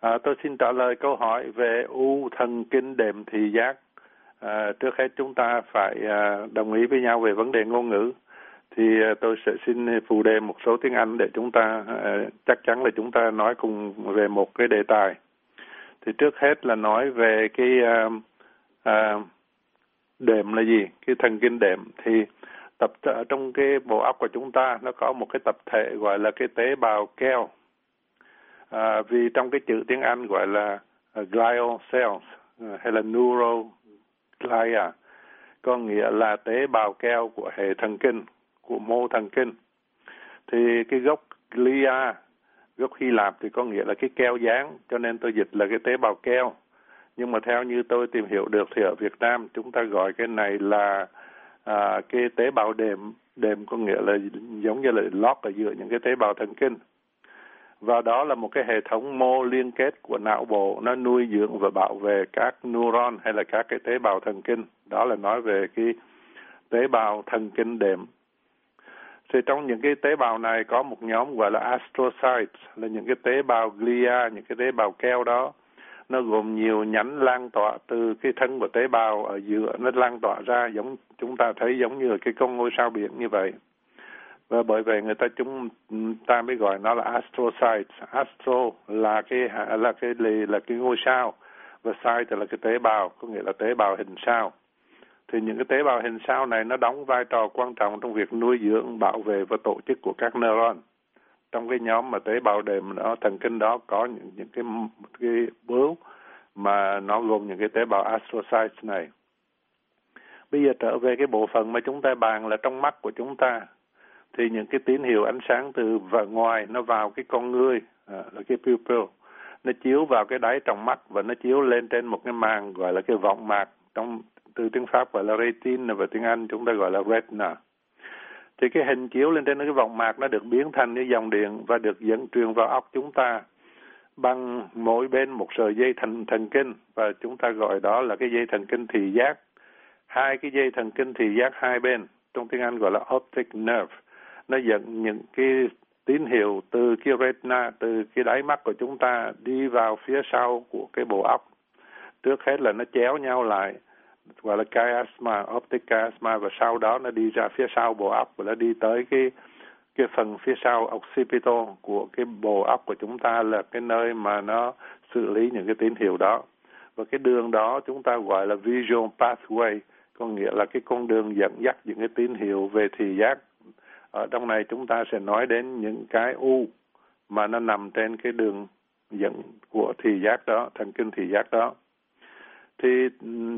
À, tôi xin trả lời câu hỏi về u thần kinh đệm thị giác. À, trước hết chúng ta phải à, đồng ý với nhau về vấn đề ngôn ngữ. Thì à, tôi sẽ xin phụ đề một số tiếng Anh để chúng ta à, chắc chắn là chúng ta nói cùng về một cái đề tài. Thì trước hết là nói về cái à, à, đệm là gì? Cái thần kinh đệm thì tập ở trong cái bộ óc của chúng ta nó có một cái tập thể gọi là cái tế bào keo à, vì trong cái chữ tiếng Anh gọi là uh, glial cells uh, hay là neuroglia có nghĩa là tế bào keo của hệ thần kinh của mô thần kinh. Thì cái gốc glia gốc Hy Lạp thì có nghĩa là cái keo dán cho nên tôi dịch là cái tế bào keo. Nhưng mà theo như tôi tìm hiểu được thì ở Việt Nam chúng ta gọi cái này là à, cái tế bào đệm. Đệm có nghĩa là giống như là lót ở giữa những cái tế bào thần kinh và đó là một cái hệ thống mô liên kết của não bộ nó nuôi dưỡng và bảo vệ các neuron hay là các cái tế bào thần kinh. Đó là nói về cái tế bào thần kinh đệm. Thì trong những cái tế bào này có một nhóm gọi là astrocytes, là những cái tế bào glia, những cái tế bào keo đó. Nó gồm nhiều nhánh lan tỏa từ cái thân của tế bào ở giữa. Nó lan tỏa ra giống, chúng ta thấy giống như cái con ngôi sao biển như vậy và bởi vậy người ta chúng ta mới gọi nó là astrocytes. Astro là cái là cái là cái ngôi sao và cyte là cái tế bào, có nghĩa là tế bào hình sao. Thì những cái tế bào hình sao này nó đóng vai trò quan trọng trong việc nuôi dưỡng, bảo vệ và tổ chức của các neuron. Trong cái nhóm mà tế bào đệm nó, thần kinh đó có những những cái cái bướu mà nó gồm những cái tế bào astrocytes này. Bây giờ trở về cái bộ phận mà chúng ta bàn là trong mắt của chúng ta thì những cái tín hiệu ánh sáng từ và ngoài nó vào cái con ngươi à, là cái pupil nó chiếu vào cái đáy trong mắt và nó chiếu lên trên một cái màng gọi là cái vọng mạc trong từ tiếng pháp gọi là retina và tiếng anh chúng ta gọi là retina. Thì cái hình chiếu lên trên cái vòng mạc nó được biến thành cái dòng điện và được dẫn truyền vào óc chúng ta bằng mỗi bên một sợi dây thần thần kinh và chúng ta gọi đó là cái dây thần kinh thị giác. Hai cái dây thần kinh thị giác hai bên trong tiếng Anh gọi là optic nerve nó dẫn những cái tín hiệu từ cái retina, từ cái đáy mắt của chúng ta đi vào phía sau của cái bộ óc. Trước hết là nó chéo nhau lại, gọi là chiasma, optic chiasma, và sau đó nó đi ra phía sau bộ óc và nó đi tới cái cái phần phía sau occipital của cái bộ óc của chúng ta là cái nơi mà nó xử lý những cái tín hiệu đó. Và cái đường đó chúng ta gọi là visual pathway, có nghĩa là cái con đường dẫn dắt những cái tín hiệu về thị giác ở trong này chúng ta sẽ nói đến những cái u mà nó nằm trên cái đường dẫn của thị giác đó, thần kinh thị giác đó thì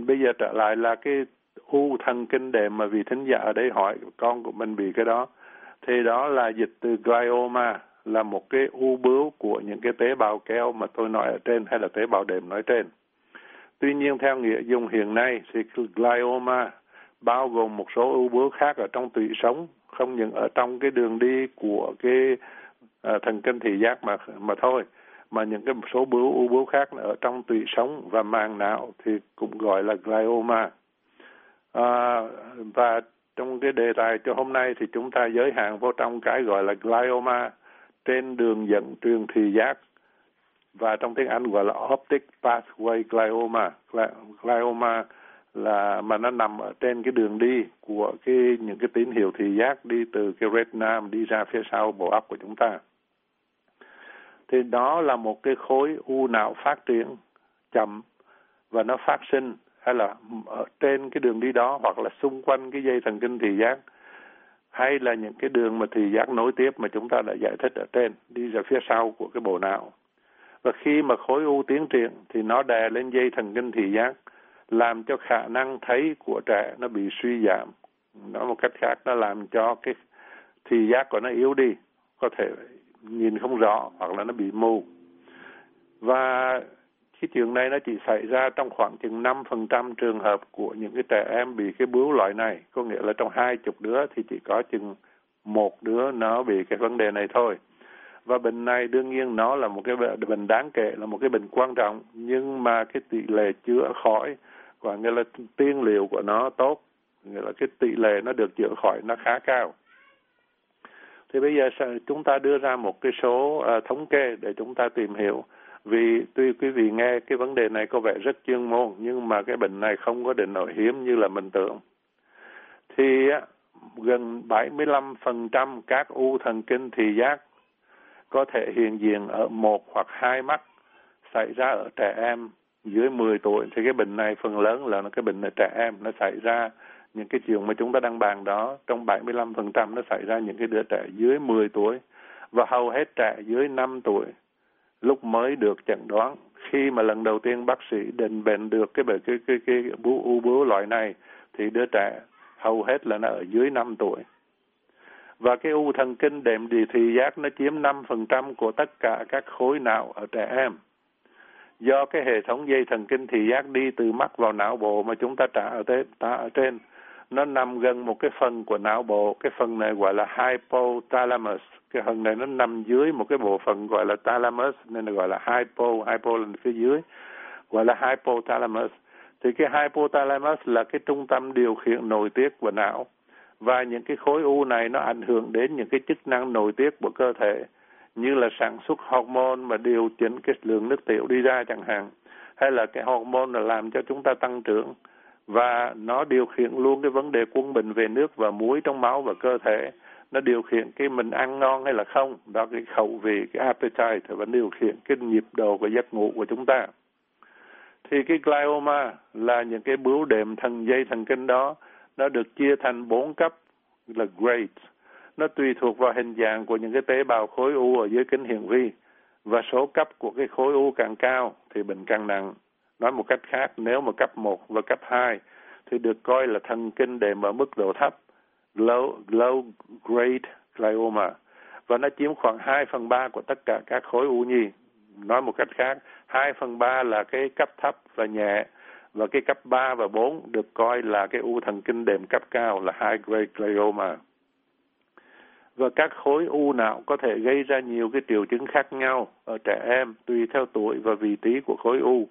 bây giờ trở lại là cái u thần kinh đệm mà vị thính giả ở đây hỏi con của mình bị cái đó thì đó là dịch từ glioma, là một cái u bướu của những cái tế bào keo mà tôi nói ở trên hay là tế bào đệm nói trên. Tuy nhiên, theo nghĩa dùng hiện nay thì glioma bao gồm một số u bướu khác ở trong tủy sống không những ở trong cái đường đi của cái uh, thần kinh thị giác mà mà thôi mà những cái một số bướu u bướu khác ở trong tủy sống và màng não thì cũng gọi là glioma. À, và trong cái đề tài cho hôm nay thì chúng ta giới hạn vô trong cái gọi là glioma trên đường dẫn truyền thị giác và trong tiếng Anh gọi là optic pathway glioma glioma là mà nó nằm ở trên cái đường đi của cái, những cái tín hiệu thị giác đi từ cái retina đi ra phía sau bộ óc của chúng ta. Thì đó là một cái khối u não phát triển chậm và nó phát sinh hay là ở trên cái đường đi đó hoặc là xung quanh cái dây thần kinh thị giác hay là những cái đường mà thị giác nối tiếp mà chúng ta đã giải thích ở trên, đi ra phía sau của cái bộ não. Và khi mà khối u tiến triển thì nó đè lên dây thần kinh thị giác làm cho khả năng thấy của trẻ nó bị suy giảm. Nói một cách khác, nó làm cho cái thị giác của nó yếu đi, có thể nhìn không rõ hoặc là nó bị mù. Và cái chuyện này nó chỉ xảy ra trong khoảng chừng 5% trường hợp của những cái trẻ em bị cái bướu loại này. Có nghĩa là trong hai chục đứa thì chỉ có chừng một đứa nó bị cái vấn đề này thôi. Và bệnh này đương nhiên nó là một cái bệnh đáng kể, là một cái bệnh quan trọng. Nhưng mà cái tỷ lệ chữa khỏi và nghĩa là tiên liệu của nó tốt. Nghĩa là cái tỷ lệ nó được chữa khỏi nó khá cao. Thì bây giờ chúng ta đưa ra một cái số uh, thống kê để chúng ta tìm hiểu. Vì tuy quý vị nghe cái vấn đề này có vẻ rất chuyên môn nhưng mà cái bệnh này không có định nội hiếm như là mình tưởng. Thì gần 75% các u thần kinh thị giác có thể hiện diện ở một hoặc hai mắt xảy ra ở trẻ em dưới 10 tuổi. Thì cái bệnh này phần lớn là cái bệnh ở trẻ em nó xảy ra những cái chuyện mà chúng ta đang bàn đó trong 75% nó xảy ra những cái đứa trẻ dưới 10 tuổi. Và hầu hết trẻ dưới 5 tuổi lúc mới được chẩn đoán khi mà lần đầu tiên bác sĩ định bệnh được cái bệnh cái cái cái, bú u bướu loại này thì đứa trẻ hầu hết là nó ở dưới 5 tuổi. Và cái u thần kinh đệm địa thị giác nó chiếm 5% của tất cả các khối não ở trẻ em do cái hệ thống dây thần kinh thị giác đi từ mắt vào não bộ mà chúng ta trả ở trên, ta ở trên nó nằm gần một cái phần của não bộ. Cái phần này gọi là hypothalamus. Cái phần này nó nằm dưới một cái bộ phận gọi là thalamus nên là gọi là hypo hypo là phía dưới gọi là hypothalamus. Thì cái hypothalamus là cái trung tâm điều khiển nội tiết của não. Và những cái khối u này nó ảnh hưởng đến những cái chức năng nội tiết của cơ thể như là sản xuất hormone mà điều chỉnh cái lượng nước tiểu đi ra chẳng hạn, hay là cái hormone là làm cho chúng ta tăng trưởng, và nó điều khiển luôn cái vấn đề quân bình về nước và muối trong máu và cơ thể. Nó điều khiển cái mình ăn ngon hay là không, đó cái khẩu vị, cái appetite và điều khiển cái nhịp độ và giấc ngủ của chúng ta. Thì cái glioma là những cái bướu đệm thần dây thần kinh đó, nó được chia thành bốn cấp, là grades nó tùy thuộc vào hình dạng của những cái tế bào khối u ở dưới kính hiển vi. Và số cấp của cái khối u càng cao thì bệnh càng nặng. Nói một cách khác nếu mà cấp 1 và cấp 2 thì được coi là thần kinh đệm ở mức độ thấp low, low grade glioma. Và nó chiếm khoảng 2 phần 3 của tất cả các khối u nhi. Nói một cách khác 2 phần 3 là cái cấp thấp và nhẹ. Và cái cấp 3 và 4 được coi là cái u thần kinh đệm cấp cao là high grade glioma và các khối u não có thể gây ra nhiều cái triệu chứng khác nhau ở trẻ em, tùy theo tuổi và vị trí của khối u.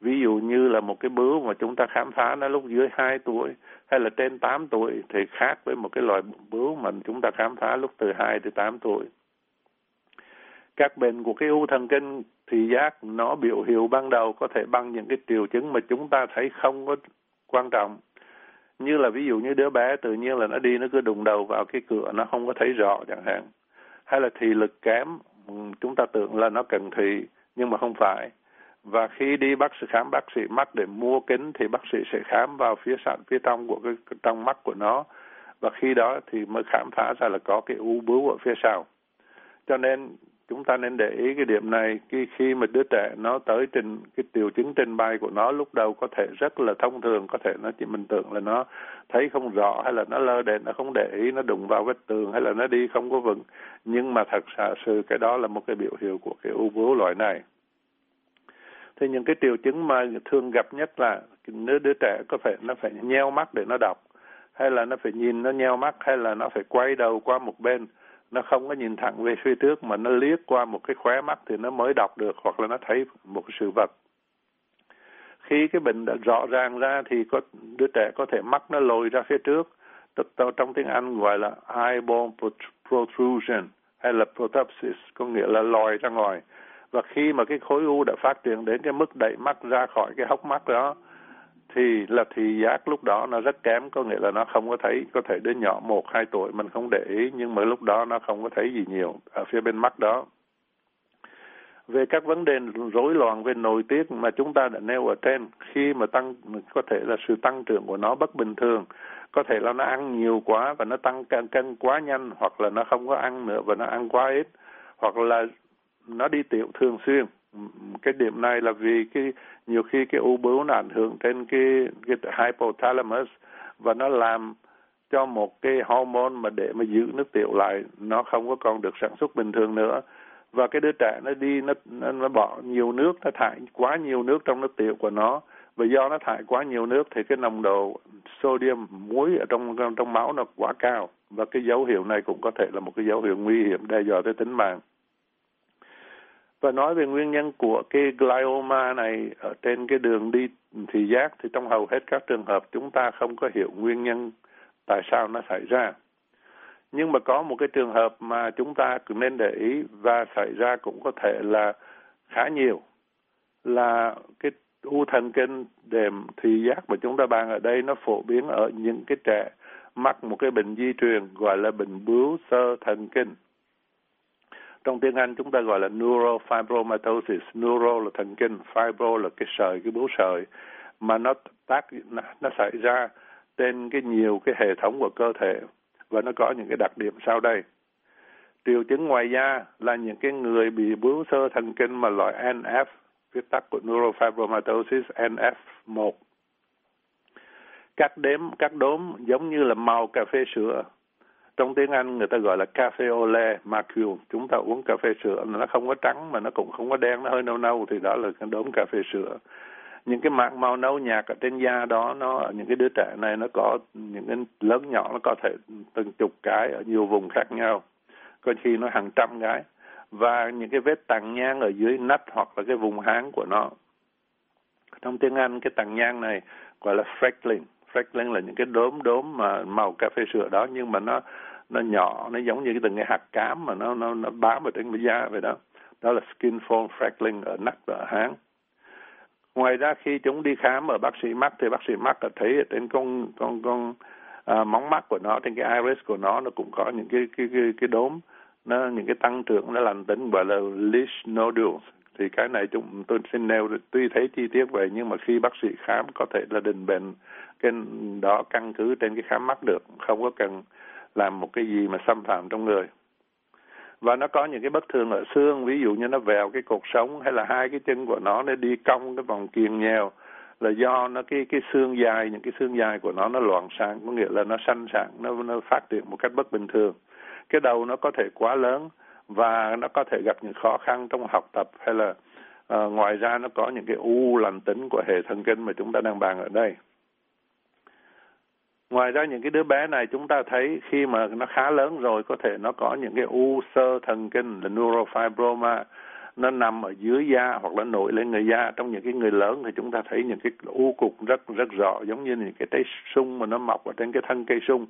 Ví dụ như là một cái bướu mà chúng ta khám phá nó lúc dưới 2 tuổi hay là trên 8 tuổi thì khác với một cái loại bướu mà chúng ta khám phá lúc từ 2 tới 8 tuổi. Các bệnh của cái u thần kinh thị giác nó biểu hiện ban đầu có thể bằng những cái triệu chứng mà chúng ta thấy không có quan trọng như là ví dụ như đứa bé tự nhiên là nó đi nó cứ đụng đầu vào cái cửa, nó không có thấy rõ chẳng hạn. Hay là thị lực kém ừ, chúng ta tưởng là nó cần thị, nhưng mà không phải. Và khi đi bác sĩ khám, bác sĩ mắt để mua kính thì bác sĩ sẽ khám vào phía sạn phía trong của cái, trong mắt của nó. Và khi đó thì mới khám phá ra là có cái u bướu ở phía sau. Cho nên chúng ta nên để ý cái điểm này, khi khi mà đứa trẻ nó tới trình, cái triệu chứng trình bày của nó lúc đầu có thể rất là thông thường, có thể nó chỉ mình tưởng là nó thấy không rõ hay là nó lơ đèn nó không để ý, nó đụng vào vết tường hay là nó đi không có vững. Nhưng mà thật sự cái đó là một cái biểu hiện của cái u bướu loại này. Thì những cái triệu chứng mà thường gặp nhất là nếu đứa trẻ có phải, nó phải nheo mắt để nó đọc, hay là nó phải nhìn, nó nheo mắt, hay là nó phải quay đầu qua một bên nó không có nhìn thẳng về phía trước mà nó liếc qua một cái khóe mắt thì nó mới đọc được hoặc là nó thấy một cái sự vật. Khi cái bệnh đã rõ ràng ra thì có, đứa trẻ có thể mắt nó lồi ra phía trước. Trong tiếng Anh gọi là eyeball protrusion hay là protopsis có nghĩa là lòi ra ngoài. Và khi mà cái khối u đã phát triển đến cái mức đẩy mắt ra khỏi cái hốc mắt đó thì là thị giác lúc đó nó rất kém, có nghĩa là nó không có thấy. Có thể đứa nhỏ một, hai tuổi, mình không để ý, nhưng mà lúc đó nó không có thấy gì nhiều ở phía bên mắt đó. Về các vấn đề rối loạn, về nội tiết mà chúng ta đã nêu ở trên, khi mà tăng, có thể là sự tăng trưởng của nó bất bình thường, có thể là nó ăn nhiều quá và nó tăng cân cân quá nhanh, hoặc là nó không có ăn nữa và nó ăn quá ít, hoặc là nó đi tiểu thường xuyên cái điểm này là vì cái nhiều khi cái u bướu nó ảnh hưởng trên cái cái hypothalamus và nó làm cho một cái hormone mà để mà giữ nước tiểu lại nó không có còn được sản xuất bình thường nữa. Và cái đứa trẻ nó đi nó nó, nó bỏ nhiều nước nó thải quá nhiều nước trong nước tiểu của nó. Và do nó thải quá nhiều nước thì cái nồng độ sodium muối ở trong trong, trong máu nó quá cao. Và cái dấu hiệu này cũng có thể là một cái dấu hiệu nguy hiểm đe dọa tới tính mạng và nói về nguyên nhân của cái glioma này ở trên cái đường đi thị giác, thì trong hầu hết các trường hợp chúng ta không có hiểu nguyên nhân tại sao nó xảy ra. Nhưng mà có một cái trường hợp mà chúng ta nên để ý và xảy ra cũng có thể là khá nhiều. là cái u thần kinh đệm thị giác mà chúng ta bàn ở đây nó phổ biến ở những cái trẻ mắc một cái bệnh di truyền, gọi là bệnh bướu sơ thần kinh trong tiếng Anh chúng ta gọi là neurofibromatosis. Neuro là thần kinh fibro là cái sợi cái bướu sợi. Mà nó tác nó, nó xảy ra trên cái nhiều cái hệ thống của cơ thể và nó có những cái đặc điểm sau đây. Triệu chứng ngoài da là những cái người bị bướu sơ thần kinh mà loại NF viết tắt của neurofibromatosis NF1 các đếm các đốm giống như là màu cà phê sữa trong tiếng Anh người ta gọi là cafe au lait macule chúng ta uống cà phê sữa nó không có trắng mà nó cũng không có đen, nó hơi nâu nâu thì đó là cái đốm cà phê sữa. Những cái mảng màu nâu nhạt ở trên da đó, nó ở những cái đứa trẻ này nó có những cái lớn nhỏ, nó có thể từng chục cái ở nhiều vùng khác nhau. Có khi nó hàng trăm cái. Và những cái vết tàn nhang ở dưới nách hoặc là cái vùng háng của nó. Trong tiếng Anh cái tàn nhang này gọi là freckling freckling là những cái đốm đốm mà màu cà phê sữa đó nhưng mà nó nó nhỏ nó giống như cái từng cái hạt cám mà nó nó nó bám ở trên da vậy đó. Đó là skin fold freckling ở nách và ở háng ngoài ra khi chúng đi khám ở bác sĩ mắt thì bác sĩ mắt là thấy ở trên con con con à, móng mắt của nó trên cái iris của nó nó cũng có những cái cái cái, cái đốm. Nó những cái tăng trưởng nó lành tính gọi là leash nodules thì cái này chúng tôi xin nêu tuy thấy chi tiết vậy nhưng mà khi bác sĩ khám có thể là định bệnh, cái đó căn cứ trên cái khám mắt được, không có cần làm một cái gì mà xâm phạm trong người. Và nó có những cái bất thường ở xương, ví dụ như nó vèo cái cột sống, hay là hai cái chân của nó nó đi cong cái vòng kiềng nhèo, là do nó cái cái xương dài, những cái xương dài của nó nó loạn sáng, có nghĩa là nó sanh sản, nó nó phát triển một cách bất bình thường. Cái đầu nó có thể quá lớn và nó có thể gặp những khó khăn trong học tập hay là uh, ngoài ra nó có những cái u lành tính của hệ thần kinh mà chúng ta đang bàn ở đây. Ngoài ra những cái đứa bé này chúng ta thấy khi mà nó khá lớn rồi có thể nó có những cái u sơ thần kinh là neurofibroma. Nó nằm ở dưới da hoặc là nổi lên người da. Trong những cái người lớn thì chúng ta thấy những cái u cục rất rất rõ giống như những cái trái sung mà nó mọc ở trên cái thân cây sung.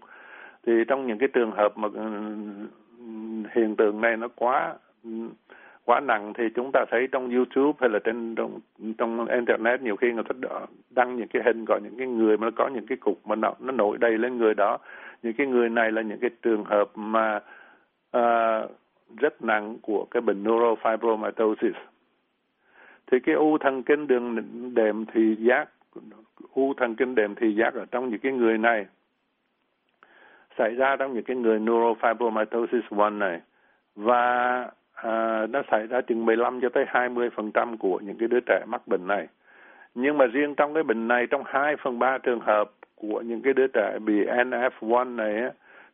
Thì trong những cái trường hợp mà ừ, hiện tượng này nó quá quá nặng thì chúng ta thấy trong YouTube hay là trên trong, trong internet nhiều khi người ta đăng những cái hình gọi những cái người mà có những cái cục mà nó nó nổi đầy lên người đó. Những cái người này là những cái trường hợp mà uh, rất nặng của cái bệnh neurofibromatosis. Thì cái u thần kinh đường đệm thì giác u thần kinh đệm thì giác ở trong những cái người này xảy ra trong những cái người neurofibromatosis 1 này và à, nó xảy ra chừng 15 cho tới 20% của những cái đứa trẻ mắc bệnh này. Nhưng mà riêng trong cái bệnh này, trong 2 phần 3 trường hợp của những cái đứa trẻ bị NF1 này á,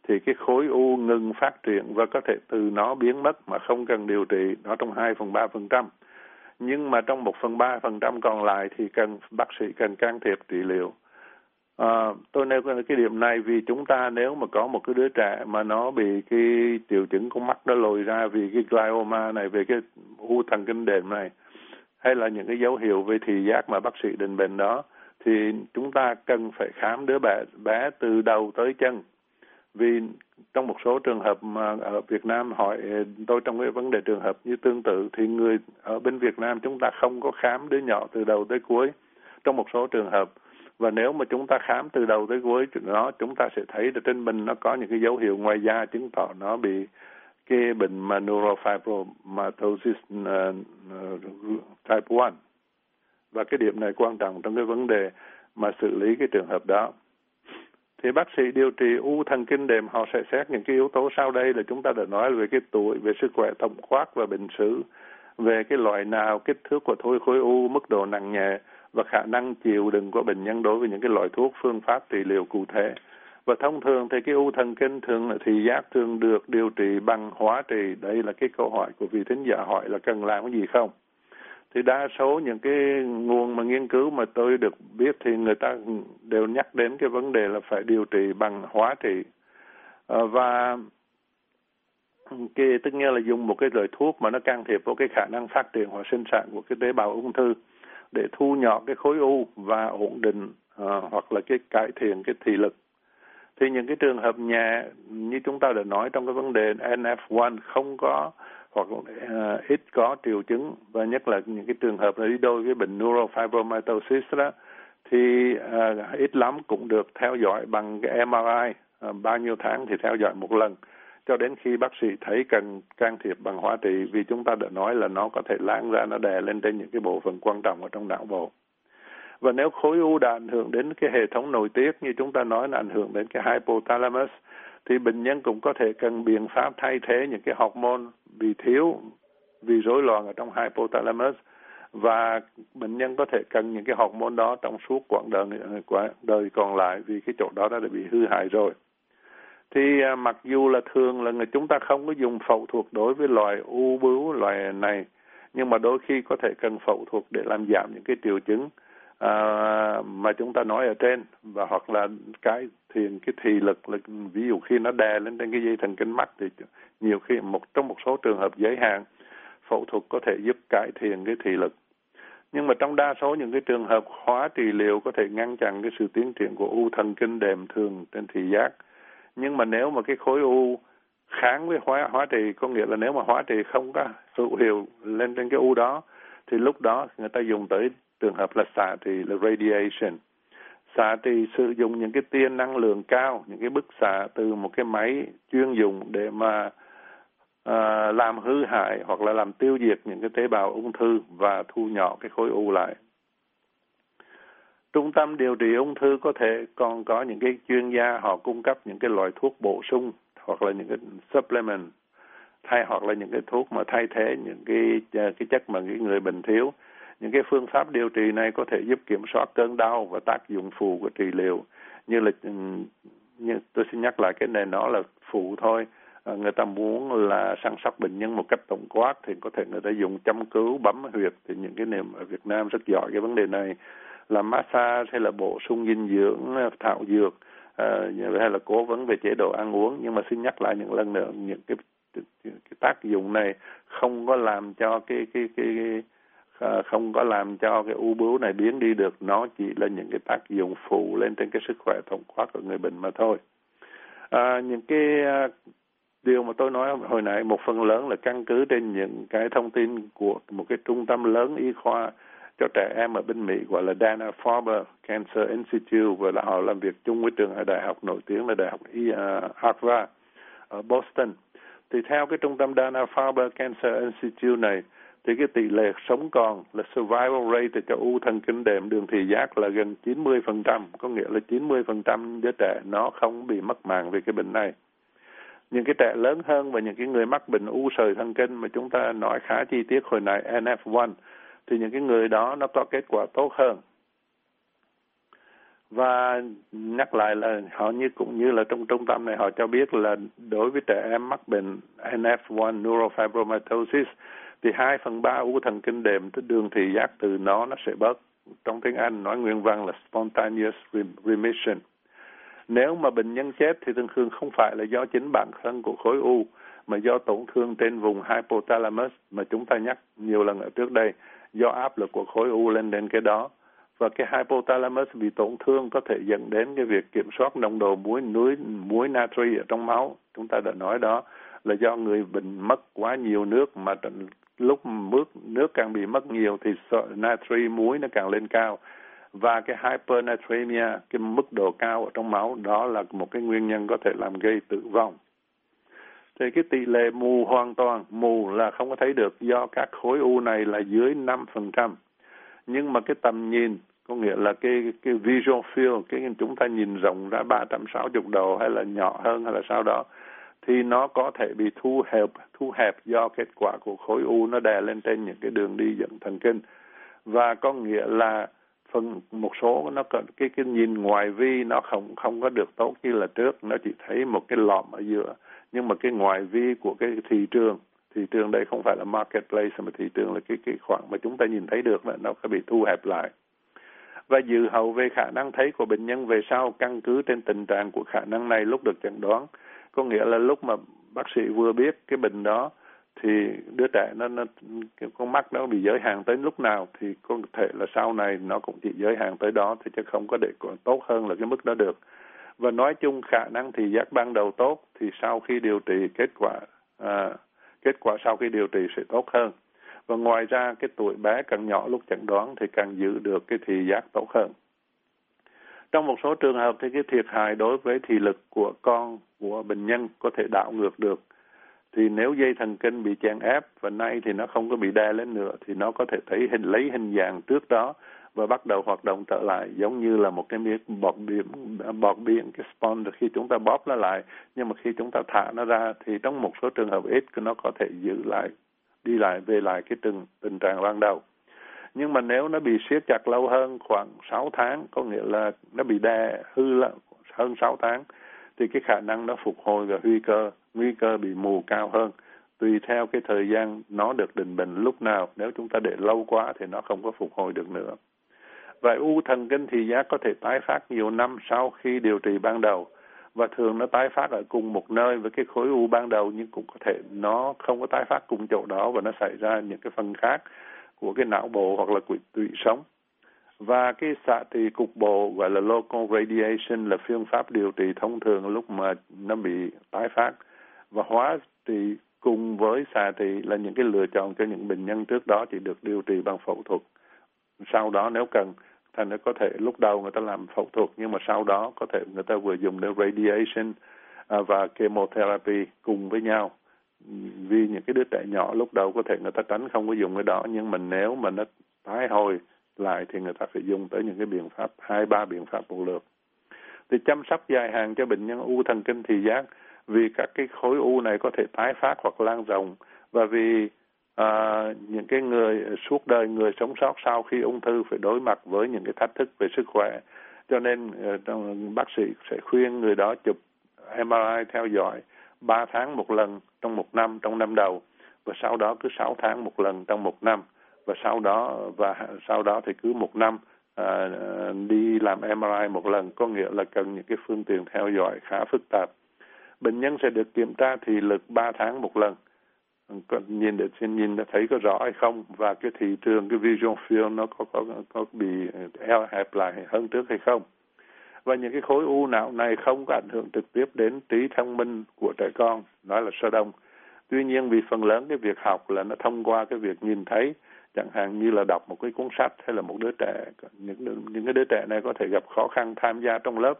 thì cái khối u ngừng phát triển và có thể từ nó biến mất mà không cần điều trị nó trong 2 phần 3 phần trăm. Nhưng mà trong 1 phần 3 phần trăm còn lại thì cần bác sĩ cần can thiệp trị liệu. À, tôi nêu cái điểm này vì chúng ta nếu mà có một cái đứa trẻ mà nó bị cái triệu chứng con mắt nó lồi ra vì cái glioma này về cái u thần kinh đệm này hay là những cái dấu hiệu về thị giác mà bác sĩ định bệnh đó thì chúng ta cần phải khám đứa bé bé từ đầu tới chân. Vì trong một số trường hợp mà ở Việt Nam hỏi tôi trong cái vấn đề trường hợp như tương tự thì người ở bên Việt Nam chúng ta không có khám đứa nhỏ từ đầu tới cuối. Trong một số trường hợp và nếu mà chúng ta khám từ đầu tới cuối nó chúng ta sẽ thấy là trên mình nó có những cái dấu hiệu ngoài da chứng tỏ nó bị cái bệnh mà neurofibromatosis ờ, ờ, type 1 và cái điểm này quan trọng trong cái vấn đề mà xử lý cái trường hợp đó. Thì bác sĩ điều trị u thần kinh đệm họ sẽ xét những cái yếu tố sau đây là chúng ta đã nói về cái tuổi, về sức khỏe tổng quát và bệnh sử, về cái loại nào kích thước của thôi khối u, mức độ nặng nhẹ và khả năng chịu đựng của bệnh nhân đối với những cái loại thuốc phương pháp trị liệu cụ thể. Và thông thường thì cái u thần kinh thường là thì giác thường được điều trị bằng hóa trị. Đây là cái câu hỏi của vị thính giả hỏi là cần làm cái gì không? Thì đa số những cái nguồn mà nghiên cứu mà tôi được biết thì người ta đều nhắc đến cái vấn đề là phải điều trị bằng hóa trị. À, và cái tất nhiên là dùng một cái loại thuốc mà nó can thiệp vào cái khả năng phát triển hoặc sinh sản của cái tế bào ung thư để thu nhỏ cái khối u và ổn định à, hoặc là cái cải thiện cái thị lực. Thì những cái trường hợp nhẹ như chúng ta đã nói trong cái vấn đề NF1 không có hoặc uh, ít có triệu chứng và nhất là những cái trường hợp là đi đôi với bệnh neurofibromatosis đó thì uh, ít lắm cũng được theo dõi bằng cái MRI uh, bao nhiêu tháng thì theo dõi một lần cho đến khi bác sĩ thấy cần can thiệp bằng hóa trị, vì chúng ta đã nói là nó có thể lan ra nó đè lên trên những cái bộ phận quan trọng ở trong não bộ. Và nếu khối u đã ảnh hưởng đến cái hệ thống nội tiết, như chúng ta nói là ảnh hưởng đến cái hypothalamus, thì bệnh nhân cũng có thể cần biện pháp thay thế những cái hormone bị thiếu, vì rối loạn ở trong hypothalamus. Và bệnh nhân có thể cần những cái hormone đó trong suốt quãng đời quãng đời còn lại vì cái chỗ đó đã bị hư hại rồi thì à, mặc dù là thường là người chúng ta không có dùng phẫu thuật đối với loài u bướu loài này nhưng mà đôi khi có thể cần phẫu thuật để làm giảm những cái triệu chứng à, mà chúng ta nói ở trên. Và hoặc là cái thiền cái thị lực là ví dụ khi nó đè lên trên cái dây thần kinh mắt thì nhiều khi một trong một số trường hợp giới hạn phẫu thuật có thể giúp cải thiện cái thị lực. Nhưng mà trong đa số những cái trường hợp hóa trị liệu có thể ngăn chặn cái sự tiến triển của u thần kinh đệm thường trên thị giác nhưng mà nếu mà cái khối u kháng với hóa hóa trị có nghĩa là nếu mà hóa trị không có hữu hiệu lên trên cái u đó thì lúc đó người ta dùng tới trường hợp là xạ trị là radiation. Xạ trị sử dụng những cái tia năng lượng cao những cái bức xạ từ một cái máy chuyên dùng để mà à, làm hư hại hoặc là làm tiêu diệt những cái tế bào ung thư và thu nhỏ cái khối u lại trung tâm điều trị ung thư có thể còn có những cái chuyên gia họ cung cấp những cái loại thuốc bổ sung hoặc là những cái supplement thay hoặc là những cái thuốc mà thay thế những cái à, cái chất mà cái người bệnh thiếu. Những cái phương pháp điều trị này có thể giúp kiểm soát cơn đau và tác dụng phụ của trị liệu. Như là ừ, như tôi xin nhắc lại cái này nó là phụ thôi. À, người ta muốn là săn sóc bệnh nhân một cách tổng quát thì có thể người ta dùng châm cứu bấm huyệt thì những cái niềm ở Việt Nam rất giỏi cái vấn đề này là massage hay là bổ sung dinh dưỡng thảo dược uh, hay là cố vấn về chế độ ăn uống. Nhưng mà xin nhắc lại những lần nữa những cái, cái, cái tác dụng này không có làm cho cái cái cái, cái uh, không có làm cho cái u bướu này biến đi được. Nó chỉ là những cái tác dụng phụ lên trên cái sức khỏe tổng quát của người bệnh mà thôi. À, những cái uh, điều mà tôi nói hồi nãy một phần lớn là căn cứ trên những cái thông tin của một cái trung tâm lớn y khoa cho trẻ em ở bên Mỹ gọi là Dana Farber Cancer Institute và là họ làm việc chung với trường đại học nổi tiếng là đại học à, Harvard ở Boston. Thì theo cái trung tâm Dana Farber Cancer Institute này thì cái tỷ lệ sống còn là survival rate cho u thần kinh đệm đường thị giác là gần 90%, có nghĩa là 90% đứa trẻ nó không bị mất mạng vì cái bệnh này. Những cái trẻ lớn hơn và những cái người mắc bệnh u sời thần kinh mà chúng ta nói khá chi tiết hồi nãy NF1 thì những cái người đó nó có kết quả tốt hơn. Và nhắc lại là họ như cũng như là trong trung tâm này, họ cho biết là đối với trẻ em mắc bệnh NF1 neurofibromatosis thì 2 phần 3 u thần kinh đệm đường thị giác từ nó nó sẽ bớt. Trong tiếng Anh nói nguyên văn là spontaneous remission. Nếu mà bệnh nhân chết thì thường thường không phải là do chính bản thân của khối u, mà do tổn thương trên vùng hypothalamus mà chúng ta nhắc nhiều lần ở trước đây do áp lực của khối u lên đến cái đó. Và cái hypothalamus bị tổn thương có thể dẫn đến cái việc kiểm soát nồng độ muối núi, muối natri ở trong máu. Chúng ta đã nói đó là do người bệnh mất quá nhiều nước mà lúc nước nước càng bị mất nhiều thì natri muối nó càng lên cao. Và cái hypernatremia, cái mức độ cao ở trong máu, đó là một cái nguyên nhân có thể làm gây tử vong thì cái tỷ lệ mù hoàn toàn, mù là không có thấy được, do các khối u này là dưới 5%. Nhưng mà cái tầm nhìn, có nghĩa là cái cái visual field, cái chúng ta nhìn rộng ra 360 độ hay là nhỏ hơn hay là sao đó, thì nó có thể bị thu hẹp thu hẹp do kết quả của khối u nó đè lên trên những cái đường đi dẫn thần kinh. Và có nghĩa là phần, một số nó có, cái cái nhìn ngoài vi nó không không có được tốt như là trước. Nó chỉ thấy một cái lõm ở giữa nhưng mà cái ngoại vi của cái thị trường thị trường đây không phải là marketplace mà thị trường là cái cái khoảng mà chúng ta nhìn thấy được là nó có bị thu hẹp lại. Và dự hậu về khả năng thấy của bệnh nhân về sau căn cứ trên tình trạng của khả năng này lúc được chẩn đoán. Có nghĩa là lúc mà bác sĩ vừa biết cái bệnh đó thì đứa trẻ nó, nó cái con mắt nó bị giới hạn tới lúc nào thì có thể là sau này nó cũng chỉ giới hạn tới đó thì chứ không có để còn tốt hơn là cái mức đó được và nói chung khả năng thị giác ban đầu tốt thì sau khi điều trị kết quả à, kết quả sau khi điều trị sẽ tốt hơn. Và ngoài ra cái tuổi bé càng nhỏ lúc chẩn đoán thì càng giữ được cái thị giác tốt hơn. Trong một số trường hợp thì cái thiệt hại đối với thị lực của con của bệnh nhân có thể đảo ngược được. Thì nếu dây thần kinh bị chèn ép và nay thì nó không có bị đè lên nữa thì nó có thể thấy hình lấy hình dạng trước đó và bắt đầu hoạt động trở lại, giống như là một cái miếng bọt biển bọt biển, cái sponge khi chúng ta bóp nó lại. Nhưng mà khi chúng ta thả nó ra thì trong một số trường hợp ít, nó có thể giữ lại, đi lại, về lại cái tình tình trạng ban đầu. Nhưng mà nếu nó bị siết chặt lâu hơn khoảng 6 tháng, có nghĩa là nó bị đè hư là hơn 6 tháng, thì cái khả năng nó phục hồi và nguy cơ nguy cơ bị mù cao hơn. Tùy theo cái thời gian nó được định bệnh lúc nào. Nếu chúng ta để lâu quá thì nó không có phục hồi được nữa và u thần kinh thị giác có thể tái phát nhiều năm sau khi điều trị ban đầu. Và thường nó tái phát ở cùng một nơi với cái khối u ban đầu, nhưng cũng có thể nó không có tái phát cùng chỗ đó và nó xảy ra những cái phần khác của cái não bộ hoặc là tủy sống. Và cái xạ trị cục bộ gọi là local radiation là phương pháp điều trị thông thường lúc mà nó bị tái phát. Và hóa trị cùng với xạ trị là những cái lựa chọn cho những bệnh nhân trước đó chỉ được điều trị bằng phẫu thuật. Sau đó nếu cần thành nó có thể, lúc đầu người ta làm phẫu thuật nhưng mà sau đó có thể người ta vừa dùng đến radiation à, và chemotherapy cùng với nhau. Vì những cái đứa trẻ nhỏ lúc đầu có thể người ta tránh không có dùng cái đó, nhưng mà nếu mà nó tái hồi lại thì người ta phải dùng tới những cái biện pháp, hai, ba biện pháp một lượt. Thì chăm sóc dài hạn cho bệnh nhân u thần kinh thị giác, vì các cái khối u này có thể tái phát hoặc lan rộng. Và vì à, những cái người suốt đời người sống sót sau khi ung thư phải đối mặt với những cái thách thức về sức khỏe. Cho nên ờ, bác sĩ sẽ khuyên người đó chụp MRI theo dõi 3 tháng một lần trong một năm trong năm đầu và sau đó cứ 6 tháng một lần trong một năm và sau đó và sau đó thì cứ một năm à, đi làm MRI một lần. Có nghĩa là cần những cái phương tiện theo dõi khá phức tạp. Bệnh nhân sẽ được kiểm tra thị lực 3 tháng một lần còn nhìn để xin nhìn đã thấy có rõ hay không. Và cái thị trường, cái vision field nó có có có bị eo hẹp lại hơn trước hay không. Và những cái khối u não này không có ảnh hưởng trực tiếp đến trí thông minh của trẻ con, nói là sơ đông. Tuy nhiên vì phần lớn cái việc học là nó thông qua cái việc nhìn thấy, chẳng hạn như là đọc một cái cuốn sách hay là một đứa trẻ, những những cái đứa trẻ này có thể gặp khó khăn tham gia trong lớp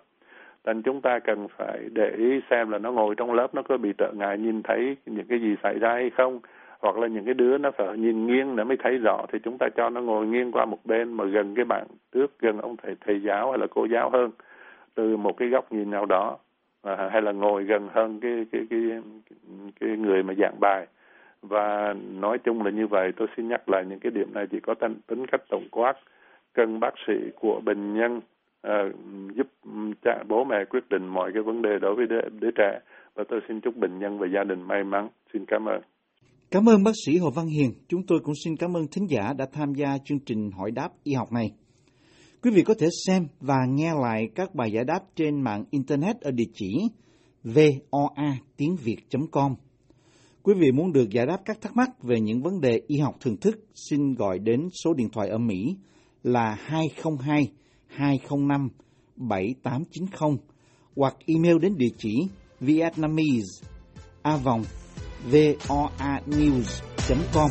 nên chúng ta cần phải để ý xem là nó ngồi trong lớp nó có bị trở ngại nhìn thấy những cái gì xảy ra hay không hoặc là những cái đứa nó phải nhìn nghiêng để mới thấy rõ thì chúng ta cho nó ngồi nghiêng qua một bên mà gần cái bạn trước gần ông thầy thầy giáo hay là cô giáo hơn từ một cái góc nhìn nào đó à, hay là ngồi gần hơn cái cái cái cái người mà giảng bài. Và nói chung là như vậy tôi xin nhắc lại những cái điểm này chỉ có tính, tính cách tổng quát cần bác sĩ của bệnh nhân à, giúp cha, bố mẹ quyết định mọi cái vấn đề đối với đứa, đứa trẻ và tôi xin chúc bệnh nhân và gia đình may mắn xin cảm ơn Cảm ơn bác sĩ Hồ Văn Hiền. Chúng tôi cũng xin cảm ơn thính giả đã tham gia chương trình hỏi đáp y học này. Quý vị có thể xem và nghe lại các bài giải đáp trên mạng Internet ở địa chỉ voa tiếng Việt.com. Quý vị muốn được giải đáp các thắc mắc về những vấn đề y học thường thức, xin gọi đến số điện thoại ở Mỹ là 202 205 7890 hoặc email đến địa chỉ vietnamese a vòng voanews.com